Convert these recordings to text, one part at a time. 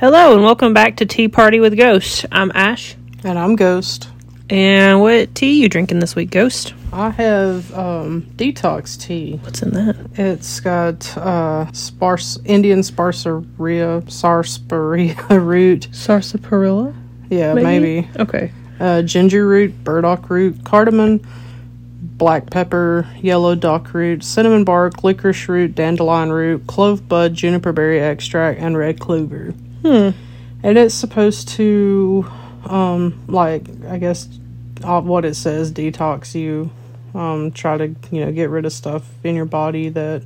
Hello and welcome back to Tea Party with Ghost. I'm Ash. And I'm Ghost. And what tea you drinking this week, Ghost? I have um, detox tea. What's in that? It's got uh, sparse Indian sparsaria, sarsaparilla root. Sarsaparilla? Yeah, maybe. Okay. Uh, ginger root, burdock root, cardamom, black pepper, yellow dock root, cinnamon bark, licorice root, dandelion root, clove bud, juniper berry extract, and red clover. Hmm. And it's supposed to, um, like, I guess, uh, what it says, detox you. Um, try to, you know, get rid of stuff in your body that,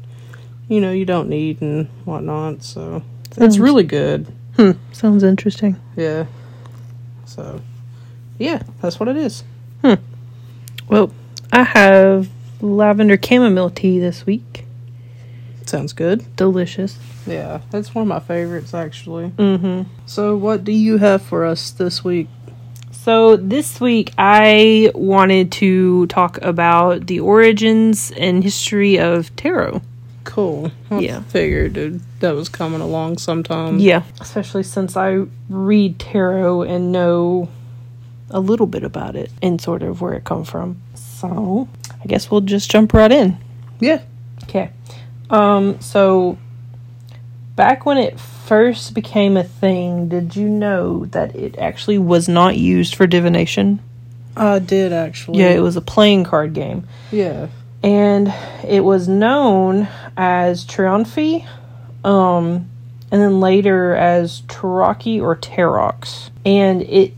you know, you don't need and whatnot. So Sounds- it's really good. Hmm. Sounds interesting. Yeah. So, yeah, that's what it is. Hmm. Well, I have lavender chamomile tea this week. Sounds good. Delicious. Yeah, that's one of my favorites, actually. Mm-hmm. So, what do you have for us this week? So this week I wanted to talk about the origins and history of tarot. Cool. I Yeah. figured it- that was coming along sometime. Yeah, especially since I read tarot and know a little bit about it and sort of where it come from. So, I guess we'll just jump right in. Yeah. Okay. Um so back when it first became a thing, did you know that it actually was not used for divination? I did, actually. Yeah, it was a playing card game. Yeah. and it was known as Triumphi, um, and then later as Taraki or Tarox. And it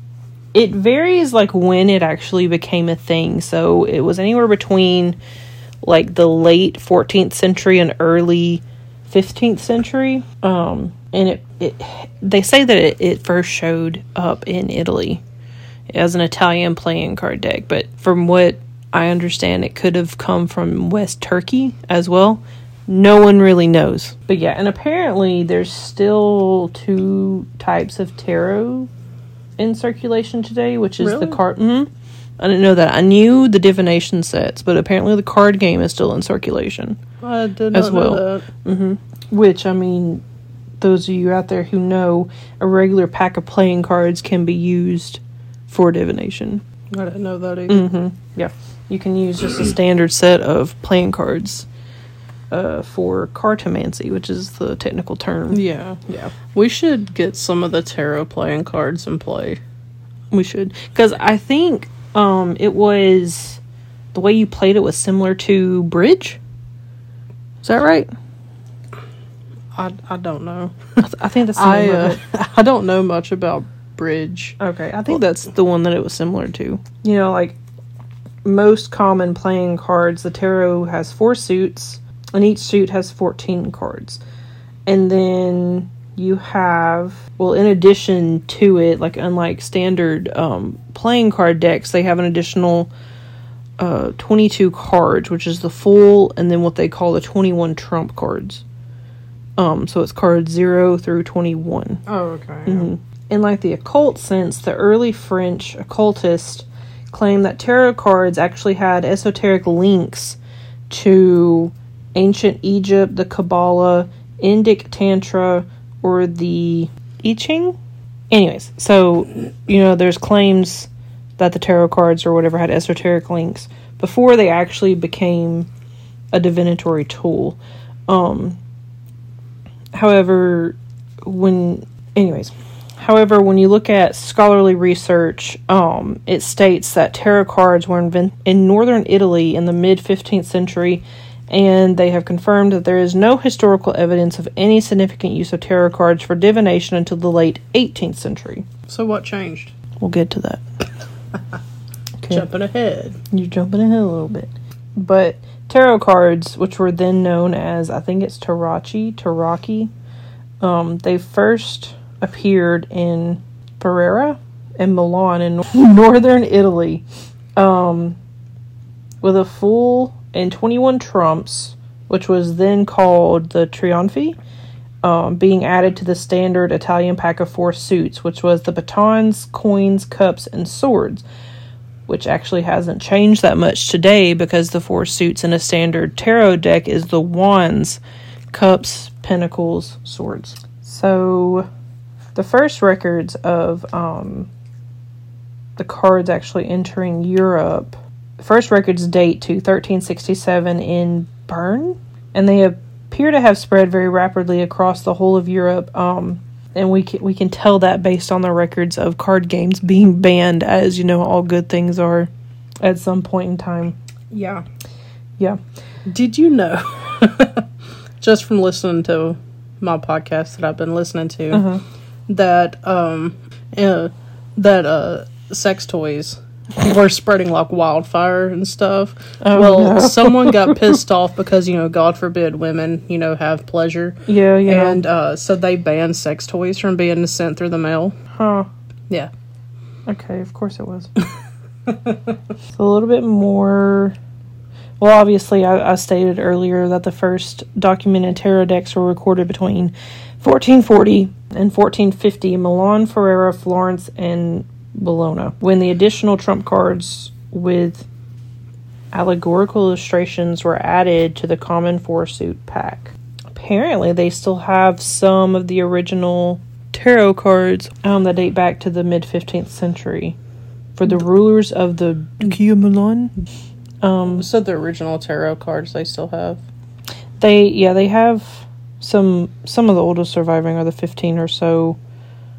it varies like when it actually became a thing. So it was anywhere between like the late 14th century and early 15th century. Um, and it, it they say that it, it first showed up in Italy as an Italian playing card deck, but from what I understand, it could have come from West Turkey as well. No one really knows. But yeah, and apparently there's still two types of tarot in circulation today, which is the Really? card. mhm. I didn't know that. I knew the divination sets, but apparently the card game is still in circulation. I did As not know well. that. Which, I mean, those of you out there who know, a regular pack of playing cards can be used for divination. I didn't know that either. Mm-hmm. Yeah, you can use just a standard set of playing cards uh, for cartomancy, which is the technical term. Yeah. Yeah, We should get some of the tarot playing cards and play. we should because I think um, it was the way you played it was similar to bridge. Is that right? I, I don't know. I, th- I think that's the I uh. I don't know much about bridge. Okay, I think that's the one that it was similar to. You know, like most common playing cards, the tarot has four suits, and each suit has 14 cards. And then you have, well, in addition to it, like unlike standard um, playing card decks, they have an additional uh, 22 cards, which is the Fool, and then what they call the 21 trump cards. Um, so it's cards 0 through 21 Oh, okay. in like the occult sense, the early French occultists claimed that tarot cards actually had esoteric links to ancient Egypt, the Kabbalah, Indic Tantra, or the I Ching. Anyways, so you know, there's claims that the tarot cards or whatever had esoteric links before they actually became a divinatory tool. Um, however, when anyways, However, when you look at scholarly research, um, it states that tarot cards were invented in northern Italy in the mid 15th century, and they have confirmed that there is no historical evidence of any significant use of tarot cards for divination until the late 18th century. So what changed? We'll get to that. Okay. Jumping ahead. You're jumping ahead a little bit. But tarot cards, which were then known as, I think it's Tarachi, Taraki, um, they first appeared in Ferrara and Milan in northern Italy um, with a Fool and 21 trumps, which was then called the Trionfi, um, being added to the standard Italian pack of four suits, which was the batons, coins, cups, and swords which actually hasn't changed that much today because the four suits in a standard tarot deck is the wands, cups, pentacles, swords. So the first records of um, the cards actually entering Europe, the first records date to 1367 in Bern, and they appear to have spread very rapidly across the whole of Europe. Um, and we can, we can tell that based on the records of card games being banned, as you know, all good things are at some point in time. Yeah. Yeah. Did you know, just from listening to my podcast that I've been listening to, Uh-huh. that um, uh, that uh, sex toys were spreading like wildfire and stuff. Oh, well, no. someone got pissed off because you know, God forbid, women you know have pleasure, Yeah, yeah. and uh, so they banned sex toys from being sent through the mail. huh. Yeah. Okay, of course it was. so a little bit more. Well, obviously, I, I stated earlier that the first documented tarot decks were recorded between 1440 and 1450 in Milan, Ferrara, Florence, and Bologna. When the additional trump cards with allegorical illustrations were added to the common four suit pack. Apparently, they still have some of the original tarot cards um, that date back to the mid 15th century for the rulers of the Duchy of Milan. Um, So the original tarot cards they still have. they yeah they have some some of the oldest surviving are the 15 or so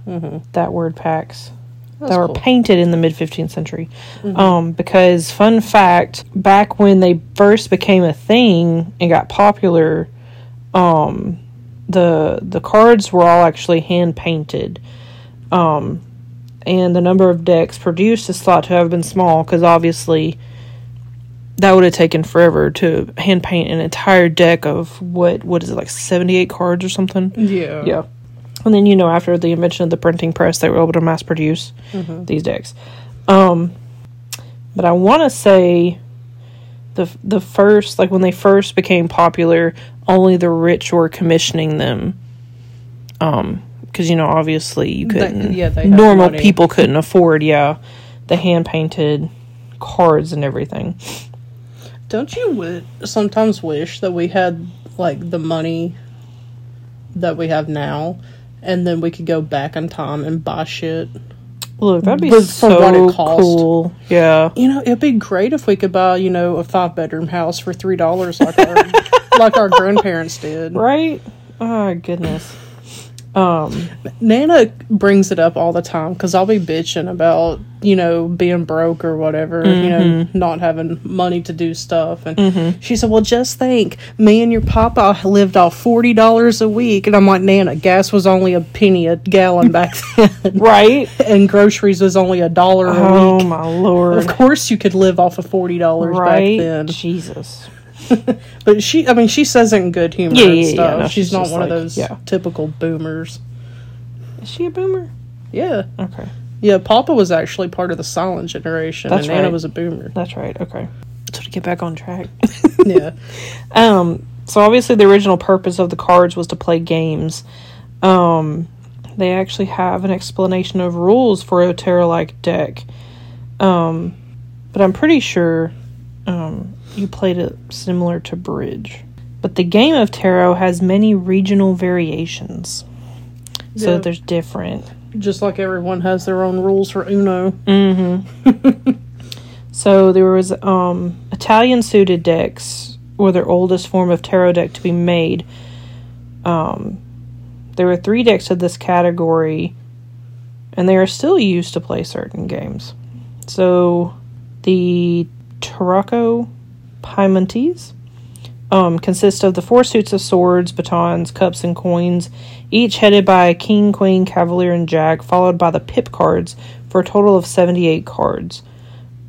Mm-hmm. that word packs That's that were cool. painted in the mid 15th century. Um, because fun fact, back when they first became a thing and got popular, um, the the cards were all actually hand painted. Um, and the number of decks produced is thought to have been small because obviously that would have taken forever to hand paint an entire deck of what what is it like 78 cards or something. Yeah. Yeah. And then, you know, after the invention of the printing press, they were able to mass produce these decks. Um, but I want to say the the first, like when they first became popular, only the rich were commissioning them. Um, because you know, obviously, you couldn't. yeah, they normal money. people couldn't afford, yeah, the hand painted cards and everything. Don't you wi- sometimes wish that we had like the money that we have now, and then we could go back in time and buy shit? Look, that'd be for so what it cost. cool. Yeah. You know, it'd be great if we could buy, you know, a five bedroom house for three dollars like our like our grandparents did. Right? Oh goodness. Um Nana brings it up all the time because I'll be bitching about you know being broke or whatever, you know, not having money to do stuff, and she said, "Well, just think, me and your papa lived off forty dollars a week," and I'm like, "Nana, gas was only a penny a gallon back then, right? and groceries was only a dollar a Oh week." Oh my lord. Of course, you could live off of forty dollars Right? back then. Jesus. But she, I mean, she says it in good humor Yeah, and yeah, yeah, stuff. no, she's, she's not one of those typical boomers. Is she a boomer? Yeah. Okay. Yeah, Papa was actually part of the silent generation, That's and right. was a boomer. That's right. Okay. So to get back on track. yeah. um so obviously the original purpose of the cards was to play games. Um they actually have an explanation of rules for a tarot like deck. Um but I'm pretty sure um you played it similar to bridge. But the game of tarot has many regional variations. So Yeah. there's different. Just like everyone has their own rules for Uno. Mm-hmm. so there was um, Italian suited decks were their oldest form of tarot deck to be made. Um, there were three decks of this category, and they are still used to play certain games. So the Tarocco Piemontese um, consist of the four suits of swords, batons, cups, and coins, each headed by a king, queen, cavalier, and jack, followed by the pip cards for a total of 78 cards.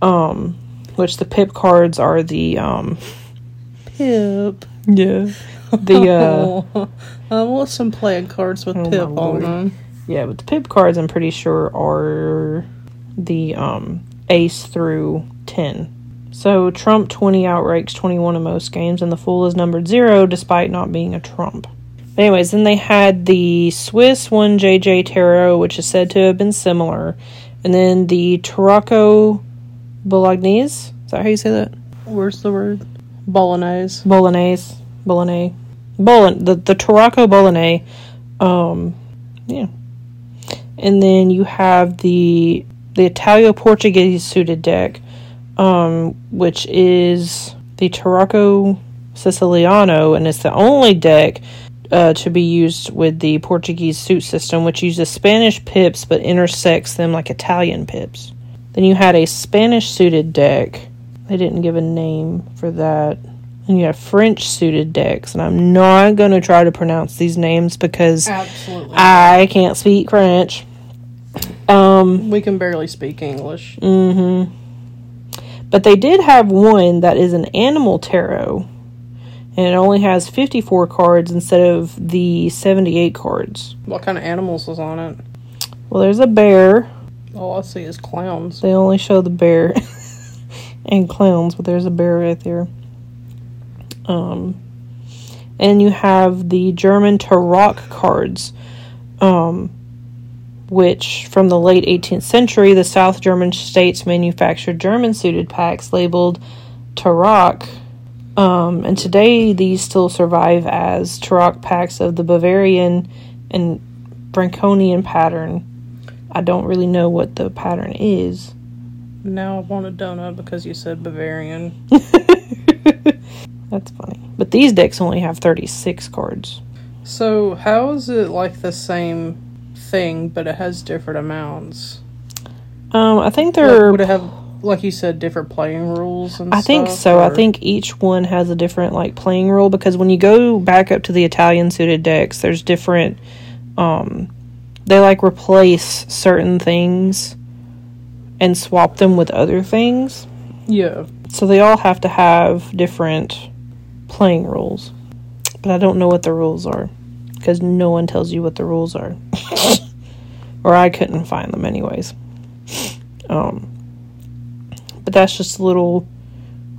Um, which the pip cards are the, um, Pip. yeah, the, uh, I want some playing cards with Oh, Pip on them. yeah, but the pip cards I'm pretty sure are the, um, ace through 10. So trump 20 outranks 21 in most games, and the fool is numbered 0 despite not being a trump. But anyways, then they had the Swiss 1JJ Tarot, which is said to have been similar. And then the Tarocco Bolognese. Is that how you say that? Where's the word? Bolognese. Bolognese. Bolognese. Bolon the, the Tarocco Bolognese. Um yeah. and then you have the the Italio Portuguese suited deck, um, which is the Tarocco Siciliano, and it's the only deck uh, to be used with the Portuguese suit system, which uses Spanish pips but intersects them like Italian pips. Then you had a Spanish suited deck. They didn't give a name for that. And you have French suited decks, and I'm not going to try to pronounce these names because Absolutely. I can't speak French. Um, we can barely speak English. Mm-hmm. But they did have one that is an animal tarot, and it only has 54 cards instead of the 78 cards. What kind of animals was on it? Well, there's a bear. All I see is clowns. They only show the bear and clowns, but there's a bear right there. Um, and you have the German Tarot cards, um, which from the late 18th century, the South German states manufactured German suited packs labeled Tarot. Um, and today, these still survive as Tarot packs of the Bavarian and Franconian pattern. I don't really know what the pattern is. Now I want a donut because you said Bavarian. That's funny. But these decks only have 36 cards. So how is it like the same thing, but it has different amounts? Um, I think Like, they're. would it have, like you said, different playing rules and I think stuff, so. I think each one has a different like playing rule because when you go back up to the Italian suited decks, there's different. Um, they like replace certain things and swap them with other things. Yeah. So they all have to have different playing rules. But I don't know what the rules are because no one tells you what the rules are. or I couldn't find them anyways. Um but that's just a little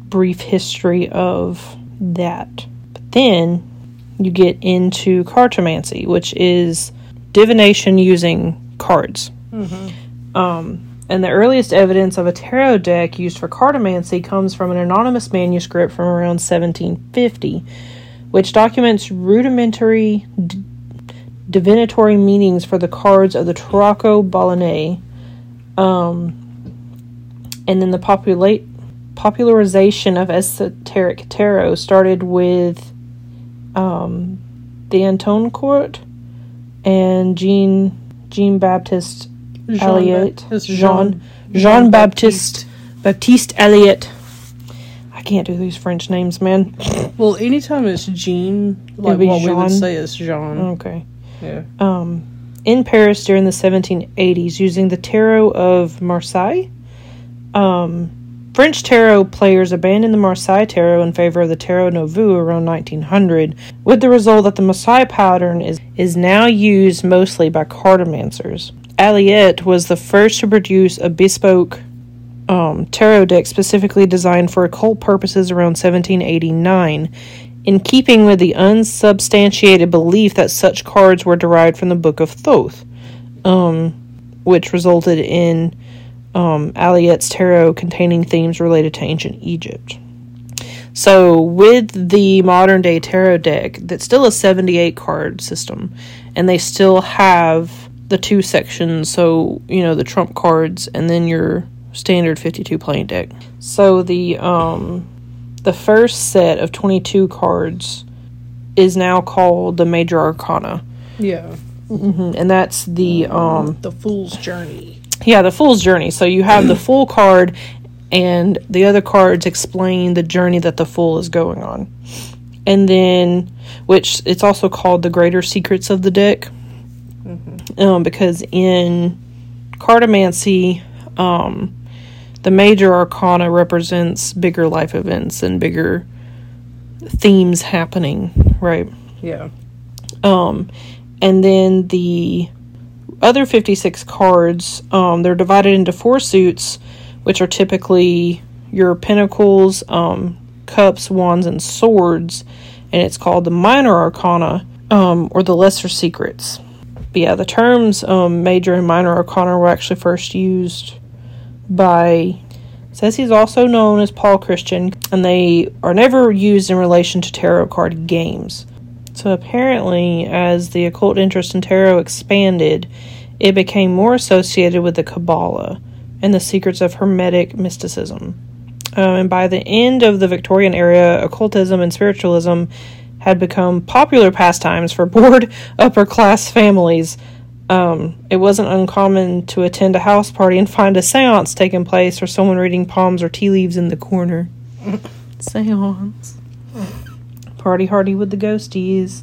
brief history of that. But then you get into cartomancy, which is divination using cards. Um, and the earliest evidence of a tarot deck used for cartomancy comes from an anonymous manuscript from around 1750, which documents rudimentary d- divinatory meanings for the cards of the Tarocco Bolognese. Um, and then the populate popularization of esoteric tarot started with um, the Antoine Court and Jean Jean Baptiste Aliette, It's Jean Jean Baptiste Baptiste Aliette. I can't do these French names, man. Well, anytime it's Jean, like what we would say is Jean. Okay. Yeah. Um, in Paris during the 1780s, using the tarot of Marseille. Um, French tarot players abandoned the Marseille tarot in favor of the tarot nouveau around 1900, with the result that the Marseille pattern is, is now used mostly by cartomancers. Aliette was the first to produce a bespoke um, tarot deck specifically designed for occult purposes around 1789, in keeping with the unsubstantiated belief that such cards were derived from the Book of Thoth, um, which resulted in um, Aliette's tarot containing themes related to ancient Egypt. So, with the modern day tarot deck, that's still a 78 card system, and they still have the two sections. So, you know, the trump cards and then your standard 52 playing deck. So, the um, the first set of 22 cards is now called the Major Arcana, Yeah. hmm and that's the um, The Fool's Journey. yeah, the Fool's Journey. So you have the Fool card, and the other cards explain the journey that the Fool is going on. And then, which it's also called the Greater Secrets of the deck, um, because in cartomancy, um, the major arcana represents bigger life events and bigger themes happening, right? Yeah. Um, and then the other 56 cards, um, they're divided into four suits, which are typically your pentacles, um, cups, wands, and swords. And it's called the minor arcana, um, or the lesser secrets. But yeah, the terms um, major and minor arcana were actually first used by says he's also known as Paul Christian, and they are never used in relation to tarot card games. So apparently, as the occult interest in tarot expanded, it became more associated with the Kabbalah and the secrets of Hermetic mysticism. Um, and by the end of the Victorian era, occultism and spiritualism had become popular pastimes for bored upper class families. Um, it wasn't uncommon to attend a house party and find a seance taking place or someone reading palms or tea leaves in the corner. seance. Party hardy with the ghosties.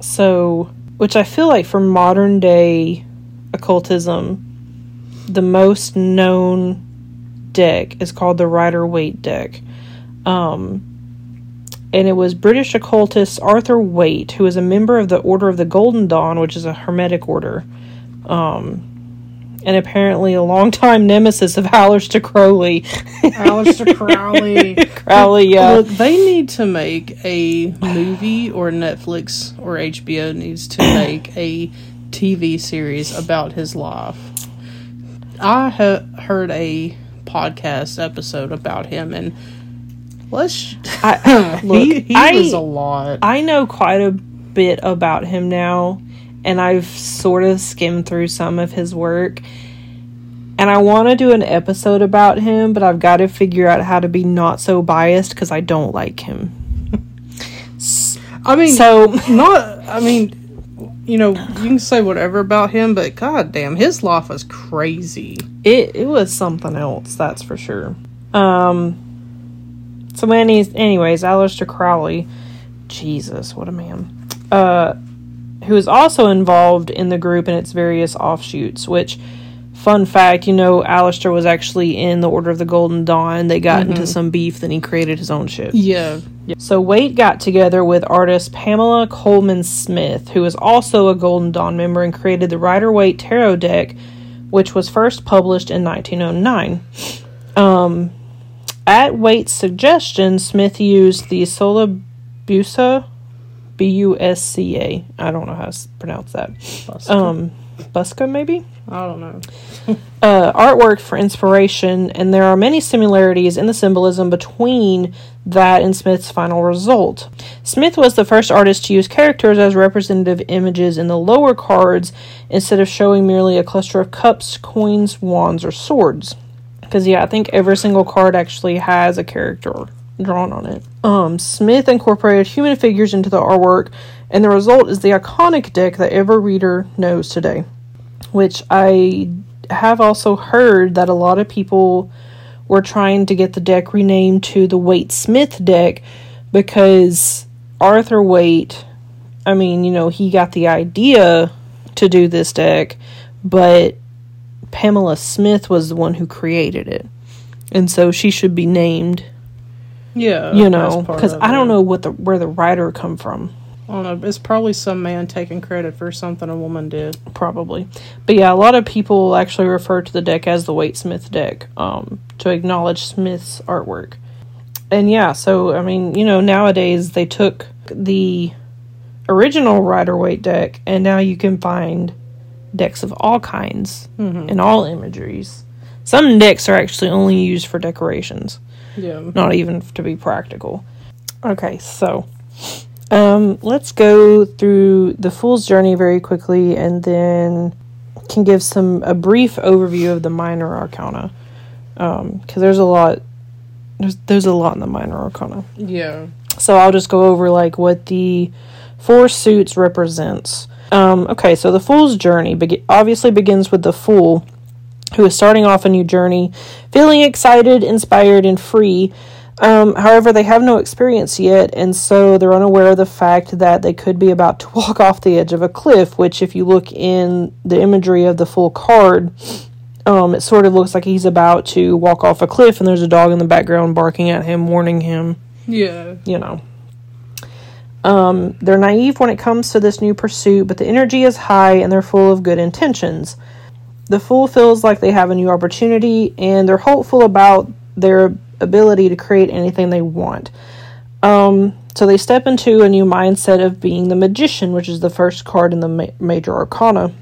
So, which I feel like for modern day occultism, the most known deck is called the Rider Waite deck. Um, and it was British occultist Arthur Waite, who is a member of the Order of the Golden Dawn, which is a Hermetic order. Um, and apparently a longtime nemesis of Aleister Crowley. Aleister Crowley. Crowley, yeah. Look, they need to make a movie, or Netflix or HBO needs to make a TV series about his life. I ha- heard a podcast episode about him, and let's. I, look, he he I- was a lot. I know quite a bit about him now, and I've sort of skimmed through some of his work. And I want to do an episode about him, but I've got to figure out how to be not so biased because I don't like him. I mean, So, not. I mean, you know, you can say whatever about him, but god damn, his life was crazy. it it was something else, that's for sure. Um, so anyways, anyways, Aleister Crowley, Jesus, what a man. Uh, who is also involved in the group and its various offshoots. Which, fun fact, you know, Aleister was actually in the Order of the Golden Dawn. They got into some beef, then he created his own ship. Yeah, So Waite got together with artist Pamela Colman Smith, who is also a Golden Dawn member, and created the Rider Waite Tarot deck, which was first published in 1909. Um, at Waite's suggestion, Smith used the Solabusa, B U S C A. I don't know how to pronounce that. Um, Busca, maybe? I don't know. uh, artwork for inspiration, and there are many similarities in the symbolism between that and Smith's final result. Smith was the first artist to use characters as representative images in the lower cards instead of showing merely a cluster of cups, coins, wands, or swords. Because yeah, I think every single card actually has a character drawn on it. Um, Smith incorporated human figures into the artwork, and the result is the iconic deck that every reader knows today which I have also heard that a lot of people were trying to get the deck renamed to the Waite Smith deck because Arthur Waite, I mean, you know, he got the idea to do this deck, but Pamela Smith was the one who created it. And so she should be named, Yeah, you know, because I don't know what the where the Rider come from. I don't know. It's probably some man taking credit for something a woman did. probably. But yeah, a lot of people actually refer to the deck as the Waite Smith deck um, to acknowledge Smith's artwork. And yeah, so I mean, you know, nowadays they took the original Rider Waite deck, and now you can find decks of all kinds and all imageries. Some decks are actually only used for decorations Yeah. not even to be practical. Okay, so um, let's go through the Fool's Journey very quickly, and then can give some a brief overview of the Minor Arcana, because there's a lot. There's there's a lot in the Minor Arcana. Yeah. So I'll just go over like what the four suits represents. Um, okay, so the Fool's Journey begi- obviously begins with the Fool, who is starting off a new journey, feeling excited, inspired, and free. Um, however, they have no experience yet, and so they're unaware of the fact that they could be about to walk off the edge of a cliff. Which, if you look in the imagery of the Fool card, um, it sort of looks like he's about to walk off a cliff, and there's a dog in the background barking at him, warning him Yeah. you know. Um, they're naive when it comes to this new pursuit, but the energy is high and they're full of good intentions. The fool feels like they have a new opportunity and they're hopeful about their ability to create anything they want. Um, so they step into a new mindset of being the magician, which is the first card in the ma- major arcana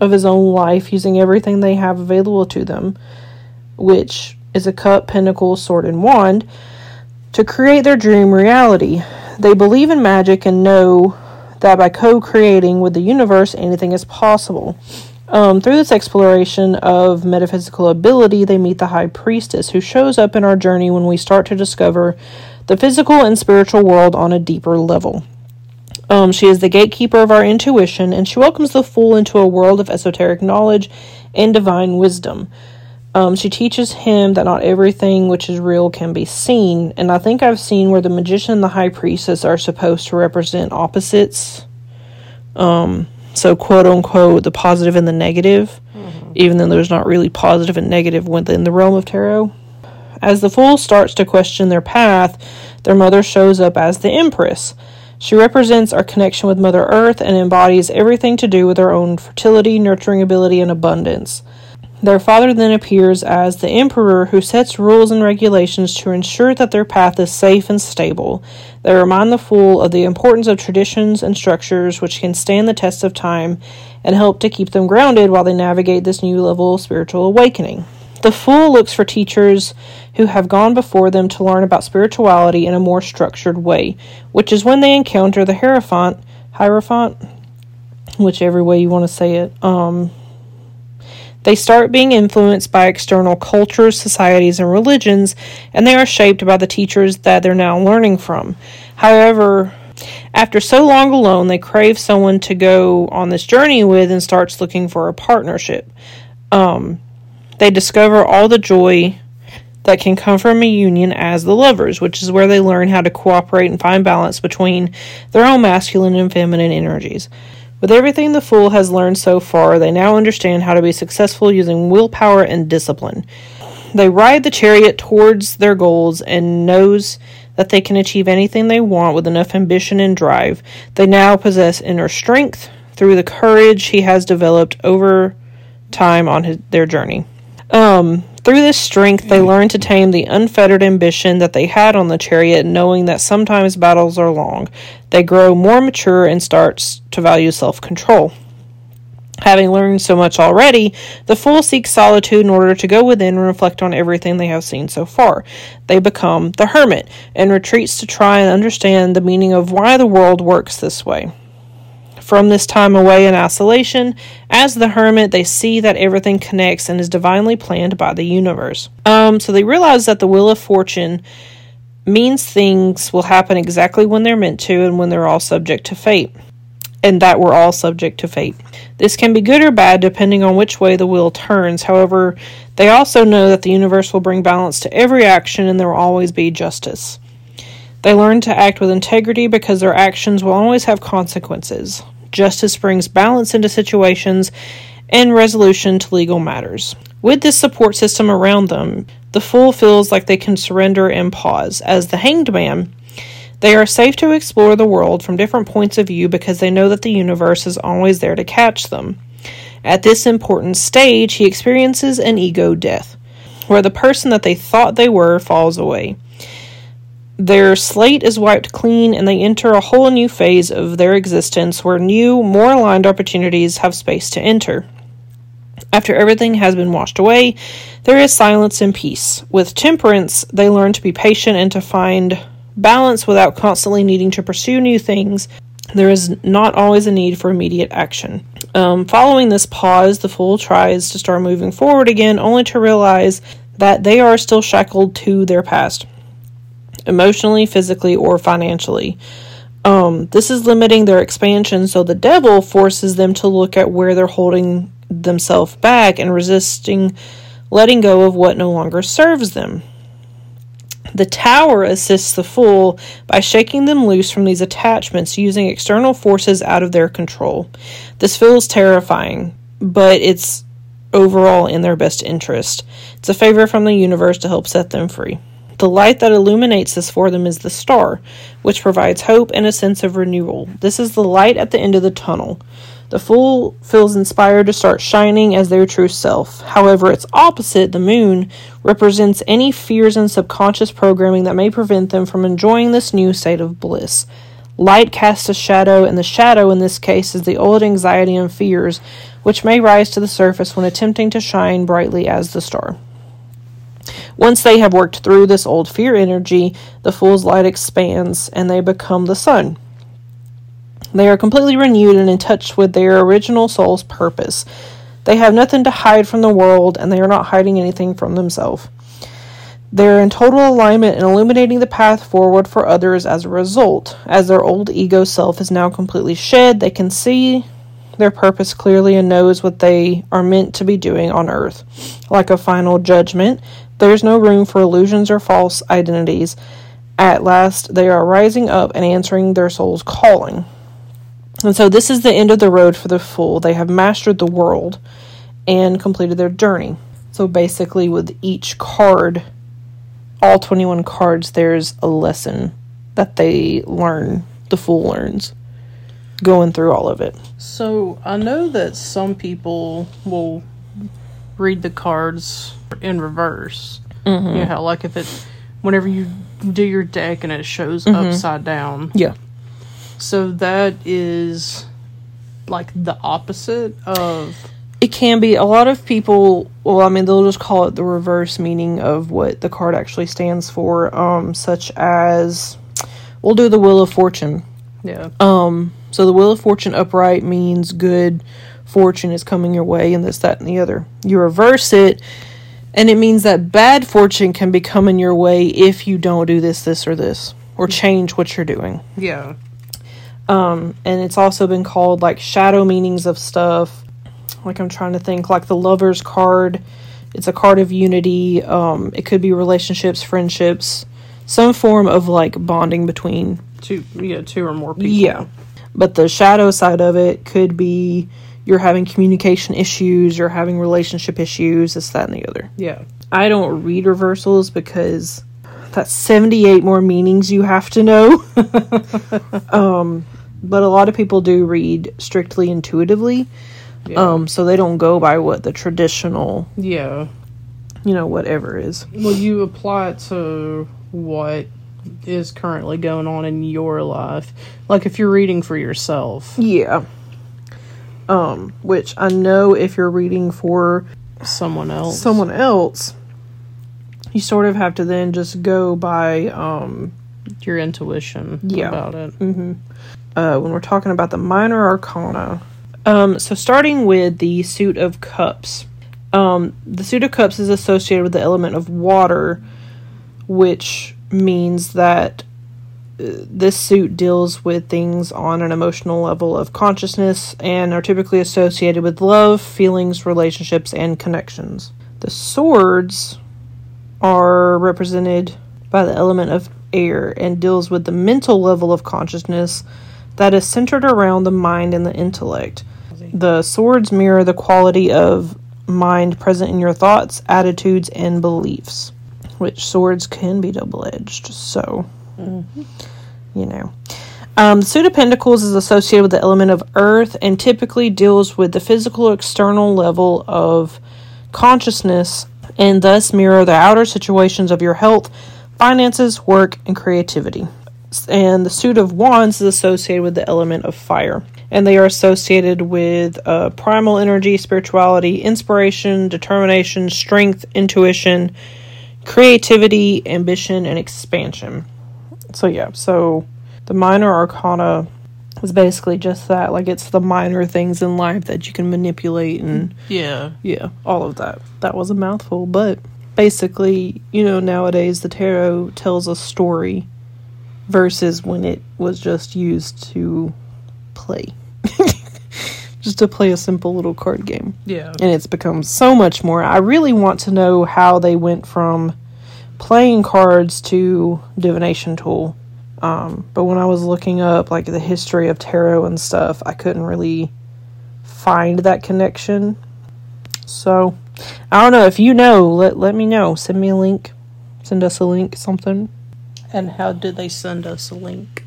of his own life, using everything they have available to them, which is a cup, pentacle, sword, and wand to create their dream reality. They believe in magic and know that by co creating with the universe, anything is possible. Um, through this exploration of metaphysical ability, they meet the High Priestess, who shows up in our journey when we start to discover the physical and spiritual world on a deeper level. Um, she is the gatekeeper of our intuition, and she welcomes the fool into a world of esoteric knowledge and divine wisdom. Um, she teaches him that not everything which is real can be seen, and I think I've seen where the magician and the high priestess are supposed to represent opposites. Um, so, quote unquote, the positive and the negative, mm-hmm. even though there's not really positive and negative within the realm of tarot. As the fool starts to question their path, their mother shows up as the empress. She represents our connection with Mother Earth and embodies everything to do with our own fertility, nurturing ability, and abundance. Their father then appears as the emperor who sets rules and regulations to ensure that their path is safe and stable. They remind the fool of the importance of traditions and structures which can stand the test of time and help to keep them grounded while they navigate this new level of spiritual awakening. The fool looks for teachers who have gone before them to learn about spirituality in a more structured way, which is when they encounter the Hierophant, Hierophant, whichever way you want to say it. Um, they start being influenced by external cultures, societies, and religions, and they are shaped by the teachers that they're now learning from. However, after so long alone, they crave someone to go on this journey with and starts looking for a partnership. Um, they discover all the joy that can come from a union as the lovers, which is where they learn how to cooperate and find balance between their own masculine and feminine energies. With everything the Fool has learned so far, they now understand how to be successful using willpower and discipline. They ride the chariot towards their goals and knows that they can achieve anything they want with enough ambition and drive. They now possess inner strength through the courage he has developed over time on his, their journey. Um, through this strength, they mm. learn to tame the unfettered ambition that they had on the chariot, knowing that sometimes battles are long. They grow more mature and start to value self control. Having learned so much already, the fool seeks solitude in order to go within and reflect on everything they have seen so far. They become the hermit and retreats to try and understand the meaning of why the world works this way from this time away in isolation, as the hermit, they see that everything connects and is divinely planned by the universe. Um, so they realize that the wheel of fortune means things will happen exactly when they're meant to and when they're all subject to fate. And that we're all subject to fate. This can be good or bad depending on which way the wheel turns. However, they also know that the universe will bring balance to every action and there will always be justice. They learn to act with integrity because their actions will always have consequences. Justice brings balance into situations and resolution to legal matters. With this support system around them, the fool feels like they can surrender and pause. As the hanged man, they are safe to explore the world from different points of view because they know that the universe is always there to catch them. At this important stage, he experiences an ego death, where the person that they thought they were falls away. Their slate is wiped clean and they enter a whole new phase of their existence where new, more aligned opportunities have space to enter. After everything has been washed away, there is silence and peace. With temperance, they learn to be patient and to find balance without constantly needing to pursue new things. There is not always a need for immediate action. Um, following this pause, the fool tries to start moving forward again, only to realize that they are still shackled to their past emotionally, physically, or financially. Um, this is limiting their expansion, so the devil forces them to look at where they're holding themselves back and resisting letting go of what no longer serves them. The tower assists the fool by shaking them loose from these attachments using external forces out of their control. This feels terrifying, but it's overall in their best interest. It's a favor from the universe to help set them free. The light that illuminates this for them is the star, which provides hope and a sense of renewal. This is the light at the end of the tunnel. The fool feels inspired to start shining as their true self. However, its opposite, the moon, represents any fears and subconscious programming that may prevent them from enjoying this new state of bliss. Light casts a shadow, and the shadow in this case is the old anxiety and fears, which may rise to the surface when attempting to shine brightly as the star. Once they have worked through this old fear energy, the fool's light expands and they become the sun. They are completely renewed and in touch with their original soul's purpose. They have nothing to hide from the world, and they are not hiding anything from themselves. They're in total alignment and illuminating the path forward for others as a result. As their old ego self is now completely shed, they can see their purpose clearly and knows what they are meant to be doing on earth. Like a final judgment, there's no room for illusions or false identities. At last, they are rising up and answering their soul's calling. And so, this is the end of the road for the fool. They have mastered the world and completed their journey. So, basically, with each card, all 21 cards, there's a lesson that they learn, the fool learns, going through all of it. So I know that some people will read the cards in reverse. Mm-hmm. You know how, like, if it, whenever you do your deck and it shows Mm-hmm. upside down. Yeah. So that is like the opposite of. It can be. A lot of people, well, I mean, they'll just call it the reverse meaning of what the card actually stands for, um, such as we'll do the Wheel of Fortune. Yeah. Um, so the Wheel of Fortune upright means good fortune is coming your way, and this, that, and the other. You reverse it, and it means that bad fortune can be coming your way if you don't do this, this, or this, or change what you're doing. Yeah. Um, and it's also been called like shadow meanings of stuff. Like I'm trying to think, like the Lover's card. It's a card of unity. Um, it could be relationships, friendships, some form of like bonding between Two, yeah, two or more people. Yeah. But the shadow side of it could be you're having communication issues, you're having relationship issues, this, that, and the other. Yeah. I don't read reversals because that's 78 more meanings you have to know. um, but a lot of people do read strictly intuitively. Yeah. Um, so they don't go by what the traditional, yeah. you know, whatever is. Well, you apply it to what is currently going on in your life. Like if you're reading for yourself. Yeah. Um, which I know if you're reading for Someone else. someone else, you sort of have to then just go by um, your intuition Yeah. about it. Mm-hmm. uh, when we're talking about the minor arcana. Um, so starting with the suit of cups, um, the suit of cups is associated with the element of water, which means that uh, this suit deals with things on an emotional level of consciousness and are typically associated with love, feelings, relationships, and connections. The swords are represented by the element of air and deals with the mental level of consciousness that is centered around the mind and the intellect. The swords mirror the quality of mind present in your thoughts, attitudes, and beliefs, which swords can be double edged. So, you know. Um, the suit of pentacles is associated with the element of earth and typically deals with the physical external level of consciousness and thus mirror the outer situations of your health, finances, work, and creativity. And the suit of wands is associated with the element of fire. And they are associated with uh, primal energy, spirituality, inspiration, determination, strength, intuition, creativity, ambition, and expansion. So, yeah, so the minor arcana is basically just that. Like, it's the minor things in life that you can manipulate and Yeah. yeah, all of that. That was a mouthful, but basically, you know, nowadays the tarot tells a story versus when it was just used to play. just to play a simple little card game. Yeah. And it's become so much more. I really want to know how they went from playing cards to divination tool. Um, but when I was looking up like the history of tarot and stuff, I couldn't really find that connection. So, I don't know if you know, let let me know. Send me a link. Send us a link, something. And how did they send us a link?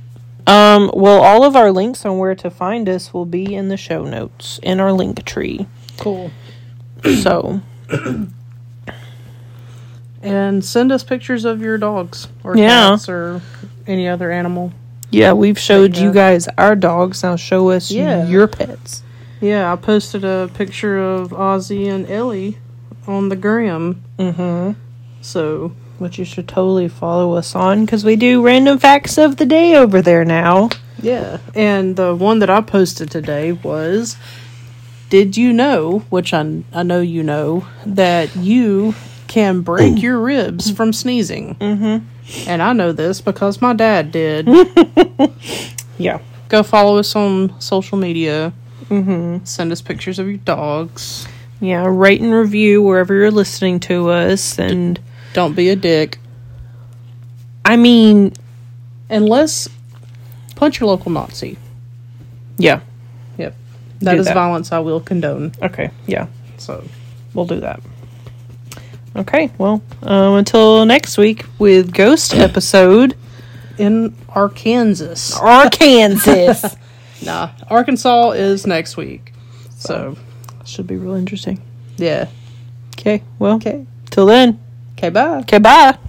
Um, well, all of our links on where to find us will be in the show notes in our link tree. Cool. So, And send us pictures of your dogs or Yeah. cats or any other animal. yeah, we've showed you guys our dogs. Now show us Yeah. your pets. Yeah, I posted a picture of Ozzy and Ellie on the gram. Mm-hmm. So Which you should totally follow us on because we do random facts of the day over there now. yeah, and the one that I posted today was did you know, which I, I know you know, that you can break your ribs from sneezing? Mm-hmm. And I know this because my dad did. Yeah. Go follow us on social media. Mm-hmm. Send us pictures of your dogs. Yeah, rate and review wherever you're listening to us. And Don't be a dick. I mean, Unless punch your local Nazi. yeah. Yep. that Do is that. violence I will condone. Okay, yeah. So We'll do that. Okay, well, um, until next week with Ghost episode, in Arkansas. Arkansas. Nah. Arkansas is next week. So Should be real interesting. yeah. Okay, well, Okay. till then. Okay, bye. Okay, bye.